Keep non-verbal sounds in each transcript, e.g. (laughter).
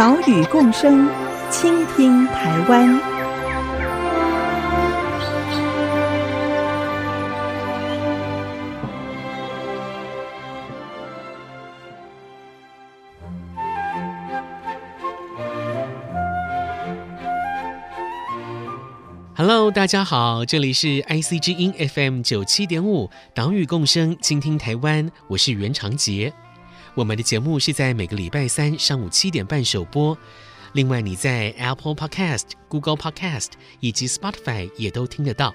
岛屿共生，倾听台湾。Hello，大家好，这里是 IC 之音 FM 九七点五，岛屿共生，倾听台湾，我是袁长杰。我们的节目是在每个礼拜三上午七点半首播，另外你在 Apple Podcast、Google Podcast 以及 Spotify 也都听得到。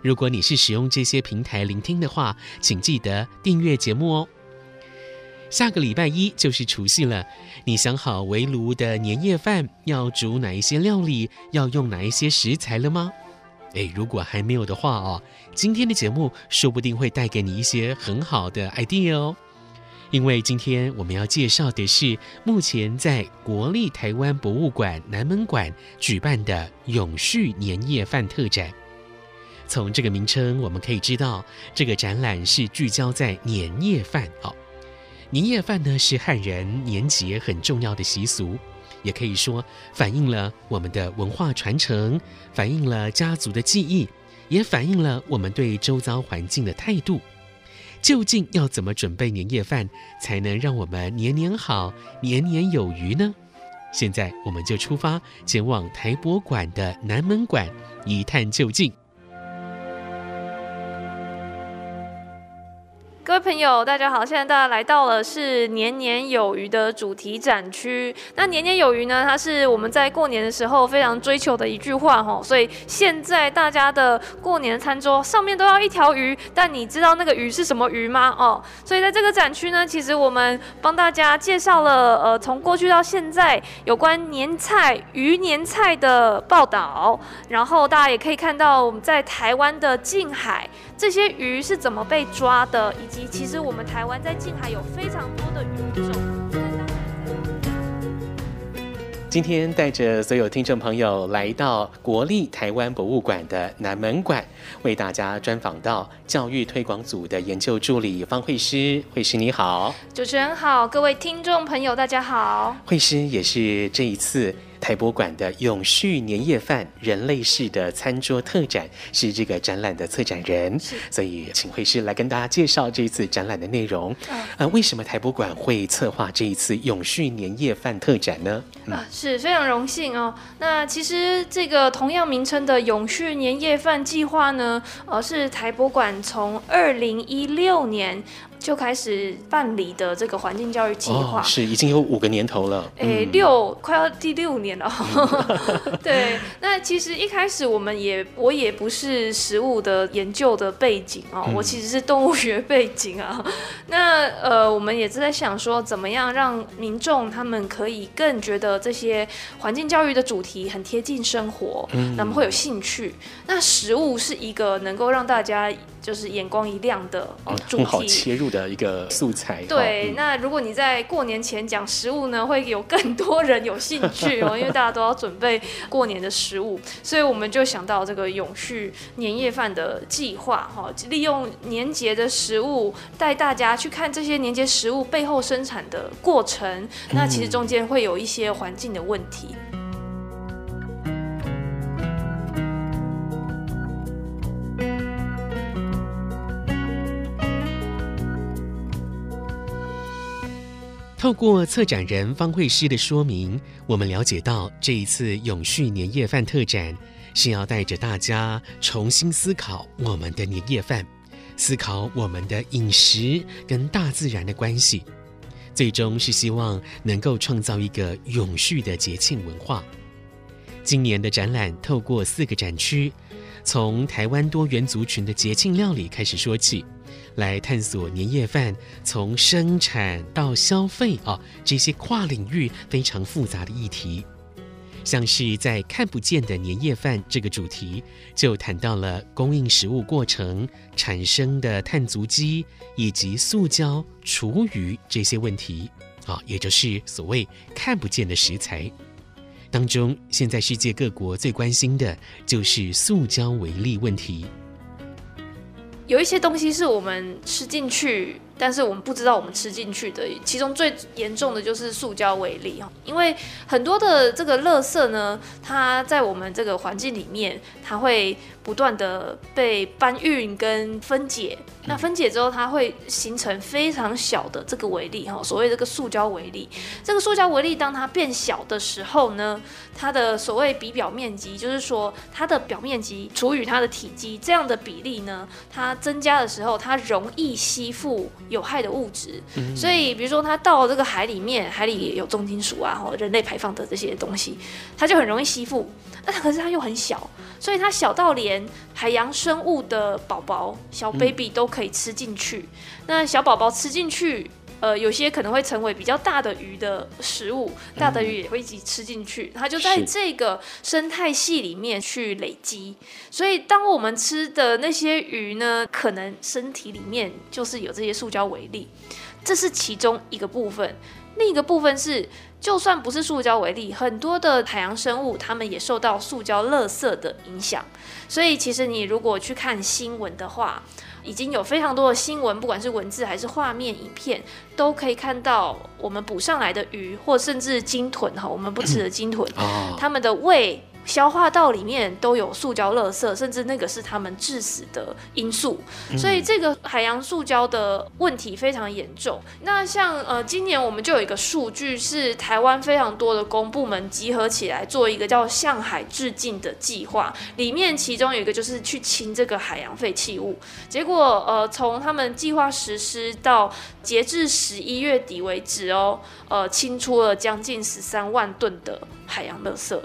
如果你是使用这些平台聆听的话，请记得订阅节目哦。下个礼拜一就是除夕了，你想好围炉的年夜饭要煮哪一些料理，要用哪一些食材了吗？诶，如果还没有的话哦，今天的节目说不定会带给你一些很好的 idea 哦。因为今天我们要介绍的是目前在国立台湾博物馆南门馆举办的永续年夜饭特展。从这个名称我们可以知道，这个展览是聚焦在年夜饭。哦，年夜饭呢是汉人年节很重要的习俗，也可以说反映了我们的文化传承，反映了家族的记忆，也反映了我们对周遭环境的态度。究竟要怎么准备年夜饭，才能让我们年年好、年年有余呢？现在我们就出发，前往台博馆的南门馆一探究竟。各位朋友，大家好！现在大家来到了是年年有余的主题展区。那年年有余呢？它是我们在过年的时候非常追求的一句话吼。所以现在大家的过年餐桌上面都要一条鱼。但你知道那个鱼是什么鱼吗？哦，所以在这个展区呢，其实我们帮大家介绍了呃，从过去到现在有关年菜、鱼年菜的报道。然后大家也可以看到我们在台湾的近海这些鱼是怎么被抓的。以及其实我们台湾在近海有非常多的鱼种。今天带着所有听众朋友来到国立台湾博物馆的南门馆，为大家专访到教育推广组的研究助理方慧诗。慧诗你好，主持人好，各位听众朋友大家好。慧诗也是这一次。台博馆的永续年夜饭人类式的餐桌特展是这个展览的策展人，所以请惠师来跟大家介绍这一次展览的内容。呃，为什么台博馆会策划这一次永续年夜饭特展呢？嗯、啊，是非常荣幸哦。那其实这个同样名称的永续年夜饭计划呢，呃，是台博馆从二零一六年。就开始办理的这个环境教育计划，哦，是已经有五个年头了，哎、欸，六快要第六年了。嗯、(laughs) 对，那其实一开始我们也我也不是食物的研究的背景哦，嗯、我其实是动物学背景啊。(laughs) 那呃，我们也是在想说，怎么样让民众他们可以更觉得这些环境教育的主题很贴近生活，嗯，那么会有兴趣。那食物是一个能够让大家就是眼光一亮的哦主题，好切入的一个素材。对，嗯、那如果你在过年前讲食物呢，会有更多人有兴趣哦，(laughs) 因为大家都要准备过年的食物，所以我们就想到这个永续年夜饭的计划哈，利用年节的食物带大家去看这些年节食物背后生产的过程，那其实中间会有一些环境的问题。透过策展人方慧诗的说明，我们了解到这一次永续年夜饭特展是要带着大家重新思考我们的年夜饭，思考我们的饮食跟大自然的关系，最终是希望能够创造一个永续的节庆文化。今年的展览透过四个展区，从台湾多元族群的节庆料理开始说起。来探索年夜饭从生产到消费啊，这些跨领域非常复杂的议题。像是在看不见的年夜饭这个主题，就谈到了供应食物过程产生的碳足迹以及塑胶、厨余这些问题啊，也就是所谓看不见的食材。当中，现在世界各国最关心的就是塑胶微粒问题。有一些东西是我们吃进去。但是我们不知道我们吃进去的，其中最严重的就是塑胶微粒哈，因为很多的这个垃圾呢，它在我们这个环境里面，它会不断的被搬运跟分解，那分解之后，它会形成非常小的这个微粒哈，所谓这个塑胶微粒。这个塑胶微粒当它变小的时候呢，它的所谓比表面积，就是说它的表面积除以它的体积这样的比例呢，它增加的时候，它容易吸附。有害的物质，所以比如说它到这个海里面，海里也有重金属啊，或人类排放的这些东西，它就很容易吸附。那可是它又很小，所以它小到连海洋生物的宝宝小 baby 都可以吃进去。那小宝宝吃进去。呃，有些可能会成为比较大的鱼的食物，大的鱼也会一起吃进去，它就在这个生态系里面去累积。所以，当我们吃的那些鱼呢，可能身体里面就是有这些塑胶微粒，这是其中一个部分。另一个部分是，就算不是塑胶为例，很多的海洋生物它们也受到塑胶垃圾的影响。所以，其实你如果去看新闻的话，已经有非常多的新闻，不管是文字还是画面、影片，都可以看到我们捕上来的鱼，或甚至鲸豚哈，我们不吃的鲸豚，它们的胃。消化道里面都有塑胶垃圾，甚至那个是他们致死的因素，所以这个海洋塑胶的问题非常严重。那像呃，今年我们就有一个数据，是台湾非常多的公部门集合起来做一个叫“向海致敬”的计划，里面其中有一个就是去清这个海洋废弃物。结果呃，从他们计划实施到截至十一月底为止哦，呃，清出了将近十三万吨的海洋垃圾。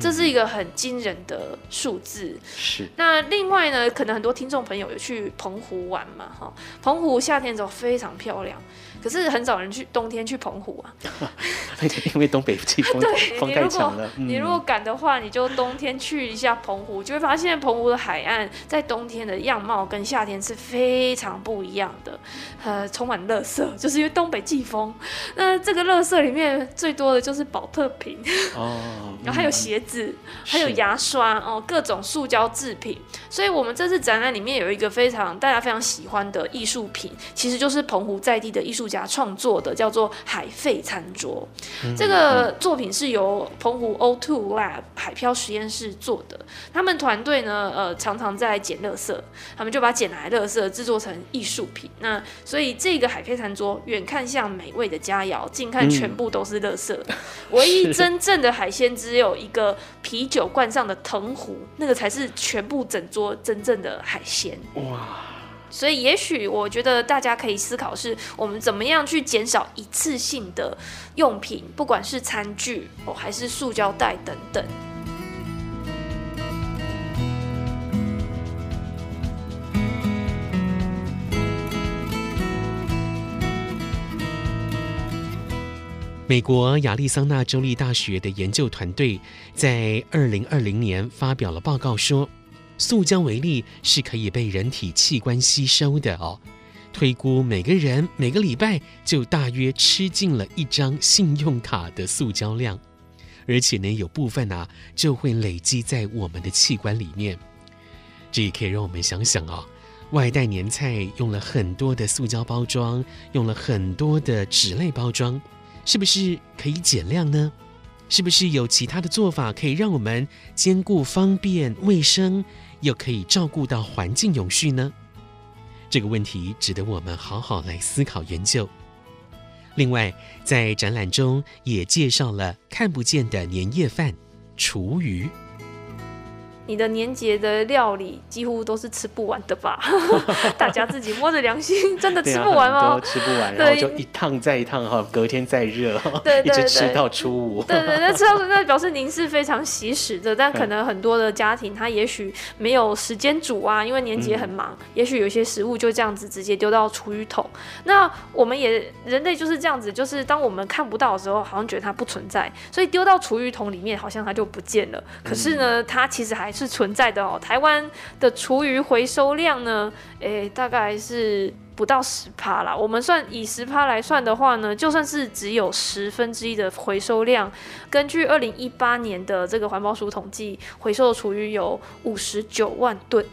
这是一个很惊人的数字。是。那另外呢，可能很多听众朋友有去澎湖玩嘛？哈，澎湖夏天的时候非常漂亮。可是很少人去冬天去澎湖啊，(laughs) 因为东北季风 (laughs) 风太强了。你如果敢的话，你就冬天去一下澎湖，就会发现澎湖的海岸在冬天的样貌跟夏天是非常不一样的，呃，充满垃圾，就是因为东北季风。那这个垃圾里面最多的就是保特瓶哦，(laughs) 然后还有鞋子，还有牙刷哦，各种塑胶制品。所以我们这次展览里面有一个非常大家非常喜欢的艺术品，其实就是澎湖在地的艺术家创作的叫做海废餐桌，嗯，这个作品是由澎湖 O2 Lab 海漂实验室做的。他们团队呢，呃，常常在捡垃圾，他们就把捡来的垃圾制作成艺术品。那所以这个海废餐桌远看像美味的佳肴，近看全部都是垃圾。嗯、(laughs) 唯一真正的海鲜只有一个啤酒罐上的藤壶，那个才是全部整桌真正的海鲜。哇！所以，也许我觉得大家可以思考，是我们怎么样去减少一次性的用品，不管是餐具哦，还是塑胶袋等等。美国亚利桑那州立大学的研究团队在二零二零年发表了报告说，塑胶微粒是可以被人体器官吸收的哦，推估每个人每个礼拜就大约吃进了一张信用卡的塑胶量，而且呢，有部分啊就会累积在我们的器官里面。这也可以让我们想想啊、哦，外带年菜用了很多的塑胶包装，用了很多的纸类包装，是不是可以减量呢？是不是有其他的做法可以让我们兼顾方便卫生？又可以照顾到环境永续呢？这个问题值得我们好好来思考研究。另外，在展览中也介绍了看不见的年夜饭——厨余。你的年节的料理几乎都是吃不完的吧？(laughs) 大家自己摸着良心，(laughs) 真的吃不完吗？吃不完，然后就一趟再一趟哈，隔天再热，对，(laughs) 对，对，一直吃到初五。对对，那吃到那表示您是非常惜食的，但可能很多的家庭他也许没有时间煮啊，因为年节很忙，嗯、也许有些食物就这样子直接丢到厨余桶。那我们也人类就是这样子，就是当我们看不到的时候，好像觉得它不存在，所以丢到厨余桶里面，好像它就不见了。可是呢，它其实还是是存在的哦。台湾的厨余回收量呢，诶、大概是不到十趴啦。我们算以十趴来算的话呢，就算是只有十分之一的回收量，根据二零一八年的这个环保署统计，回收的厨余有五十九万吨。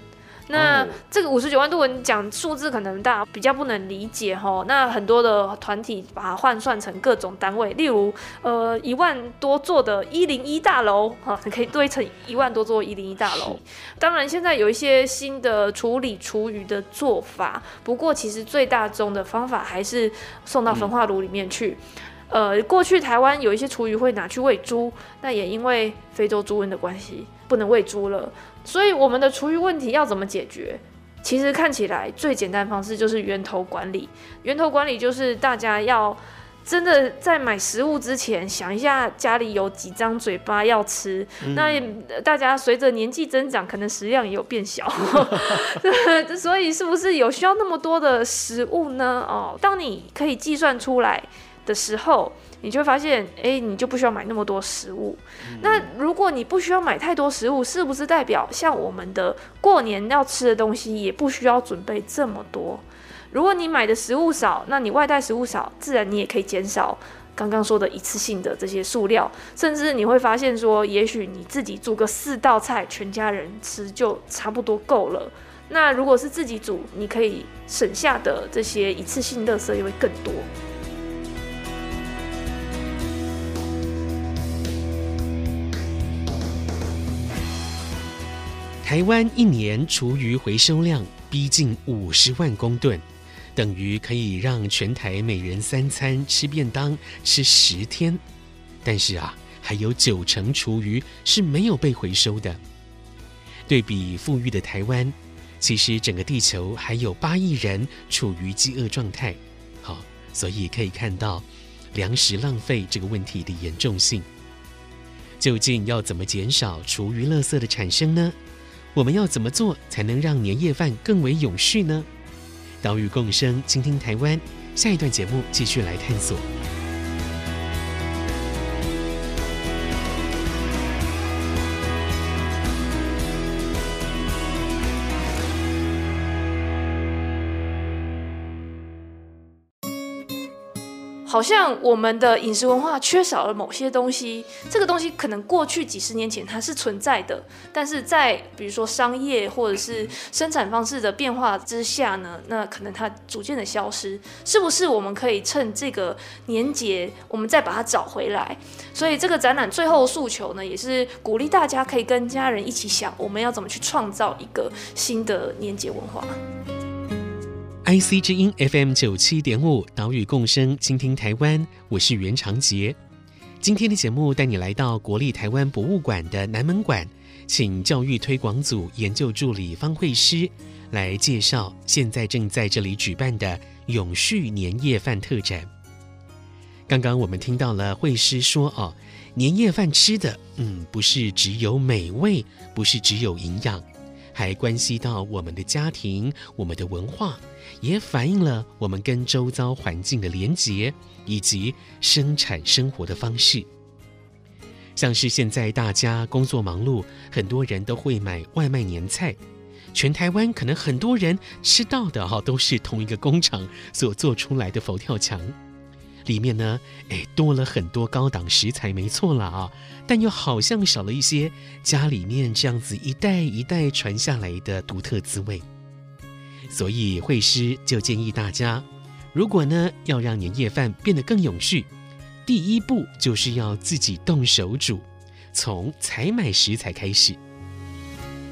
那这个五十九万度，你讲数字可能大家比较不能理解齁。那很多的团体把它换算成各种单位，例如呃一万多座的一零一大楼，哈，你可以堆成一万多座一零一大楼。当然现在有一些新的处理厨余的做法，不过其实最大宗的方法还是送到焚化炉里面去。呃，过去台湾有一些厨余会拿去喂猪，那也因为非洲猪瘟的关系，不能喂猪了。所以我们的厨余问题要怎么解决？其实看起来最简单的方式就是源头管理。源头管理就是大家要真的在买食物之前想一下家里有几张嘴巴要吃。嗯、那大家随着年纪增长，可能食量也有变小。(laughs) 所以是不是有需要那么多的食物呢？哦，当你可以计算出来的时候。你就会发现，哎、欸，你就不需要买那么多食物。嗯、那如果你不需要买太多食物，是不是代表像我们的过年要吃的东西也不需要准备这么多？如果你买的食物少，那你外带食物少，自然你也可以减少刚刚说的一次性的这些塑料。甚至你会发现说，也许你自己煮个四道菜，全家人吃就差不多够了。那如果是自己煮，你可以省下的这些一次性垃圾也会更多。台湾一年厨余回收量逼近五十万公吨，等于可以让全台每人三餐吃便当吃十天。但是啊，还有九成厨余是没有被回收的。对比富裕的台湾，其实整个地球还有八亿人处于饥饿状态。好，所以可以看到粮食浪费这个问题的严重性。究竟要怎么减少厨余垃圾的产生呢？我们要怎么做才能让年夜饭更为永续呢？岛屿共生，倾听台湾。下一段节目继续来探索。好像我们的饮食文化缺少了某些东西，这个东西可能过去几十年前它是存在的，但是在比如说商业或者是生产方式的变化之下呢，那可能它逐渐的消失，是不是我们可以趁这个年节，我们再把它找回来？所以这个展览最后诉求呢，也是鼓励大家可以跟家人一起想，我们要怎么去创造一个新的年节文化。IC 之音 FM 九七点五，岛屿共生，倾听台湾。我是袁长杰。今天的节目带你来到国立台湾博物馆的南门馆，请教育推广组研究助理方慧诗来介绍现在正在这里举办的永续年夜饭特展。刚刚我们听到了慧诗说：“哦，年夜饭吃的，嗯，不是只有美味，不是只有营养，还关系到我们的家庭，我们的文化。”也反映了我们跟周遭环境的连结，以及生产生活的方式。像是现在大家工作忙碌，很多人都会买外卖年菜。全台湾可能很多人吃到的哈，都是同一个工厂所做出来的佛跳墙，里面呢，哎，多了很多高档食材，没错了啊，但又好像少了一些家里面这样子一代一代传下来的独特滋味。所以，惠师就建议大家，如果呢要让年夜饭变得更有序，第一步就是要自己动手煮，从采买食材开始。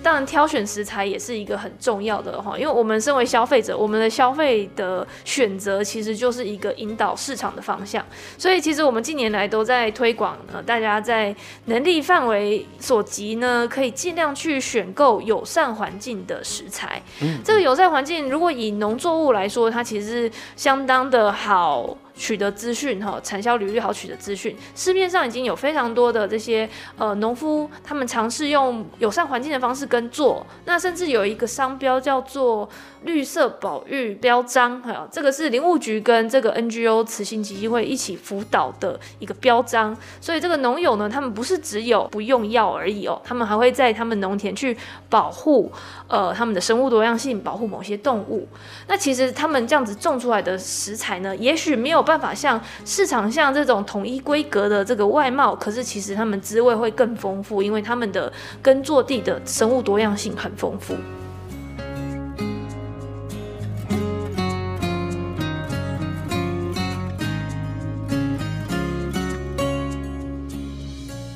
当然挑选食材也是一个很重要的哈，因为我们身为消费者，我们的消费的选择其实就是一个引导市场的方向。所以其实我们近年来都在推广呢，大家在能力范围所及呢，可以尽量去选购友善环境的食材。嗯，这个友善环境，如果以农作物来说，它其实是相当的好。取得资讯哈，产销履历好取得资讯，市面上已经有非常多的这些呃农夫，他们尝试用友善环境的方式耕作，那甚至有一个商标叫做绿色保育标章，还有这个是林务局跟这个 NGO 慈心基金会一起辅导的一个标章，所以这个农友呢，他们不是只有不用药而已哦，他们还会在他们农田去保护呃他们的生物多样性，保护某些动物。那其实他们这样子种出来的食材呢，也许没有办法像市场上这种统一规格的这个外貌，可是其实他们滋味会更丰富，因为他们的耕作地的生物多样性很丰富。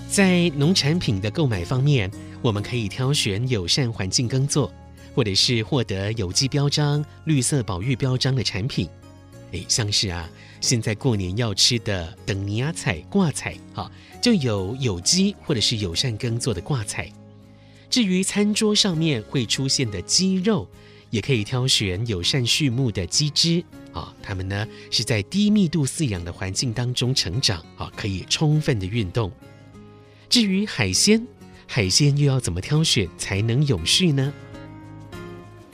在农产品的购买方面，我们可以挑选友善环境耕作，或者是获得有机标章、绿色保育标章的产品。诶，像是啊，现在过年要吃的等尼亚菜挂菜，哈，就有有机或者是友善耕作的挂菜。至于餐桌上面会出现的鸡肉，也可以挑选友善畜牧的鸡只，啊，它们呢是在低密度饲养的环境当中成长，啊，可以充分的运动。至于海鲜，海鲜又要怎么挑选才能永续呢？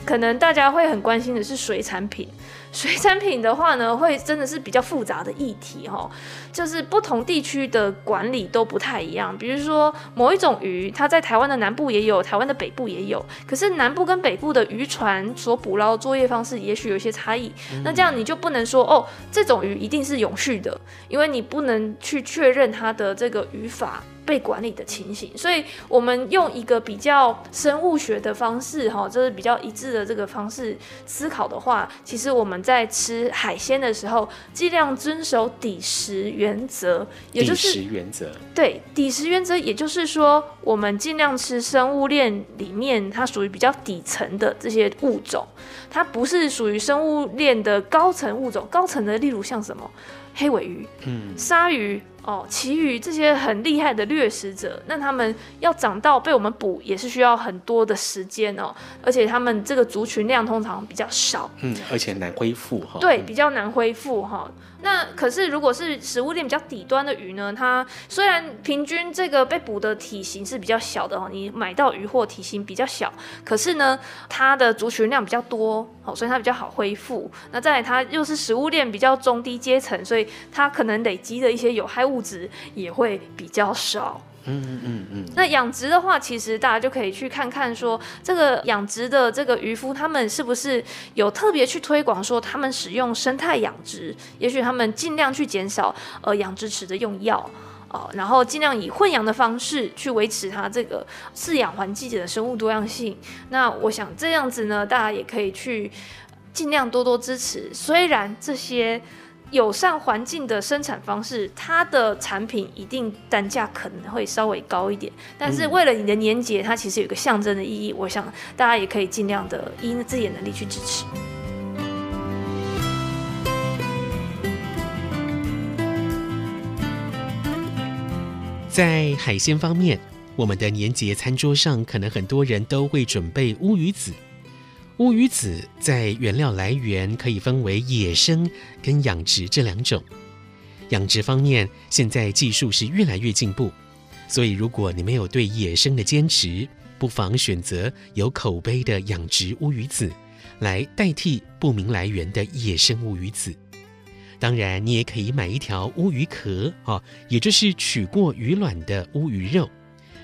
可能大家会很关心的是水产品。水产品的话呢，会真的是比较复杂的议题哈，就是不同地区的管理都不太一样。比如说某一种鱼，它在台湾的南部也有，台湾的北部也有，可是南部跟北部的渔船所捕捞作业方式也许有些差异。那这样你就不能说哦，这种鱼一定是永续的，因为你不能去确认它的这个语法。被管理的情形，所以我们用一个比较生物学的方式，哈，就是比较一致的这个方式思考的话，其实我们在吃海鲜的时候，尽量遵守底食原则，也就是底食原则。对，底食原则，也就是说，我们尽量吃生物链里面它属于比较底层的这些物种，它不是属于生物链的高层物种。高层的，例如像什么黑尾鱼、嗯，鲨鱼。哦，其余这些很厉害的掠食者，那他们要长到被我们捕，也是需要很多的时间哦。而且他们这个族群量通常比较少，嗯，而且难恢复哈。对，比较难恢复哈。那可是如果是食物链比较底端的鱼呢？它虽然平均这个被捕的体型是比较小的哦，你买到鱼货体型比较小，可是呢，它的族群量比较多，哦，所以它比较好恢复。那再来，它又是食物链比较中低阶层，所以它可能累积的一些有害。物质也会比较少。嗯嗯嗯。那养殖的话，其实大家就可以去看看，说这个养殖的这个渔夫，他们是不是有特别去推广，说他们使用生态养殖，也许他们尽量去减少呃养殖池的用药哦、然后尽量以混养的方式去维持它这个饲养环境的生物多样性。那我想这样子呢，大家也可以去尽量多多支持，虽然这些。友善环境的生产方式，它的产品一定单价可能会稍微高一点，但是为了你的年节，它其实有一个象征的意义。我想大家也可以尽量的依自己的能力去支持。在海鲜方面，我们的年节餐桌上，可能很多人都会准备乌鱼子。乌鱼子在原料来源可以分为野生跟养殖这两种。养殖方面，现在技术是越来越进步，所以如果你没有对野生的坚持，不妨选择有口碑的养殖乌鱼子来代替不明来源的野生乌鱼子。当然，你也可以买一条乌鱼壳啊，也就是取过鱼卵的乌鱼肉。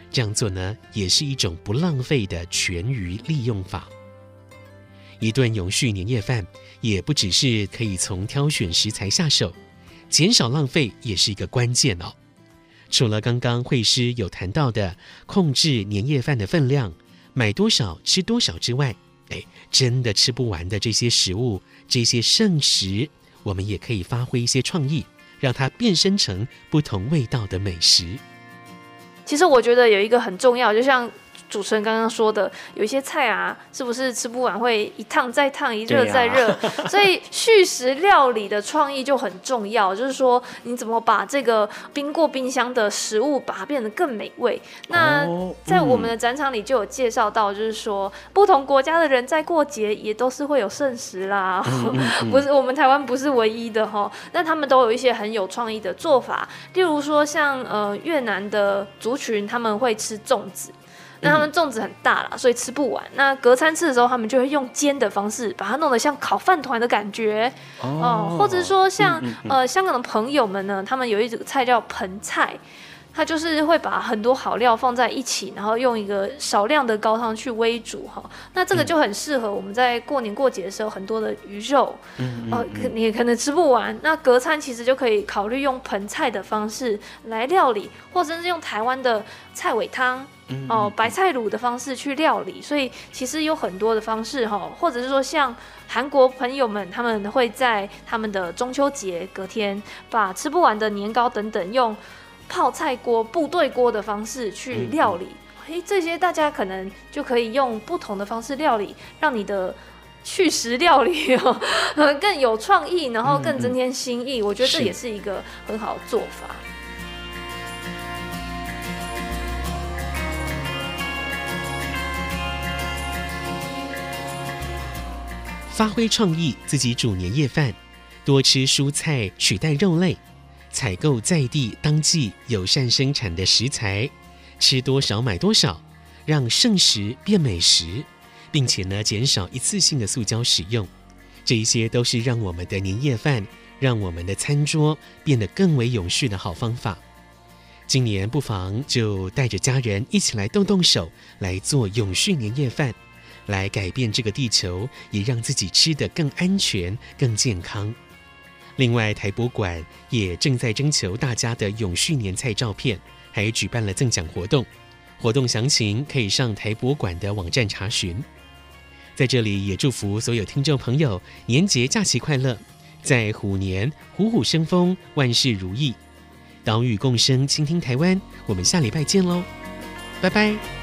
这样做呢，也是一种不浪费的全鱼利用法。一顿永续年夜饭，也不只是可以从挑选食材下手，减少浪费也是一个关键哦。除了刚刚慧师有谈到的控制年夜饭的分量，买多少吃多少之外，哎，真的吃不完的这些食物，这些剩食，我们也可以发挥一些创意，让它变身成不同味道的美食。其实我觉得有一个很重要，就像。主持人刚刚说的，有一些菜啊，是不是吃不完会一烫再烫，一热再热？啊、所以续食料理的创意就很重要，就是说你怎么把这个冰过冰箱的食物把它变得更美味。那在我们的展场里就有介绍到，就是说不同国家的人在过节也都是会有剩食啦，(laughs) 不是我们台湾不是唯一的哈。那他们都有一些很有创意的做法，例如说像呃越南的族群他们会吃粽子。那他们粽子很大啦，所以吃不完。那隔餐吃的时候，他们就会用煎的方式，把它弄得像烤饭团的感觉哦、呃，或者说像呃香港的朋友们呢，他们有一种菜叫盆菜。它就是会把很多好料放在一起，然后用一个少量的高汤去煨煮哈。那这个就很适合我们在过年过节的时候，很多的鱼肉，嗯，呃，你也可能吃不完。那隔餐其实就可以考虑用盆菜的方式来料理，或者是用台湾的菜尾汤哦、呃、白菜卤的方式去料理。所以其实有很多的方式哈，或者是说像韩国朋友们，他们会在他们的中秋节隔天把吃不完的年糕等等用。泡菜锅、部队锅的方式去料理，嘿、嗯，这些大家可能就可以用不同的方式料理，让你的去食料理哦 (laughs) 更有创意，然后更增添新意。嗯嗯，我觉得这也是一个很好的做法。发挥创意，自己煮年夜饭，多吃蔬菜取代肉类。采购在地当季友善生产的食材，吃多少买多少，让剩食变美食，并且呢减少一次性的塑胶使用，这一些都是让我们的年夜饭，让我们的餐桌变得更为永续的好方法。今年不妨就带着家人一起来动动手，来做永续年夜饭，来改变这个地球，也让自己吃得更安全、更健康。另外，台博馆也正在征求大家的永续年菜照片，还举办了赠奖活动。活动详情可以上台博馆的网站查询。在这里，也祝福所有听众朋友年节假期快乐，在虎年虎虎生风，万事如意。岛屿共生，倾听台湾，我们下礼拜见喽，拜拜。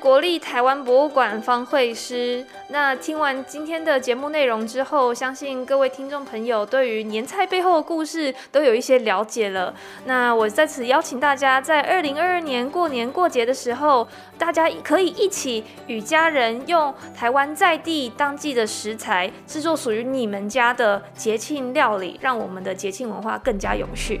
国立台湾博物馆方慧师。那听完今天的节目内容之后，相信各位听众朋友对于年菜背后的故事都有一些了解了。那我在此邀请大家，在二零二二年过年过节的时候，大家可以一起与家人用台湾在地当季的食材，制作属于你们家的节庆料理，让我们的节庆文化更加永续。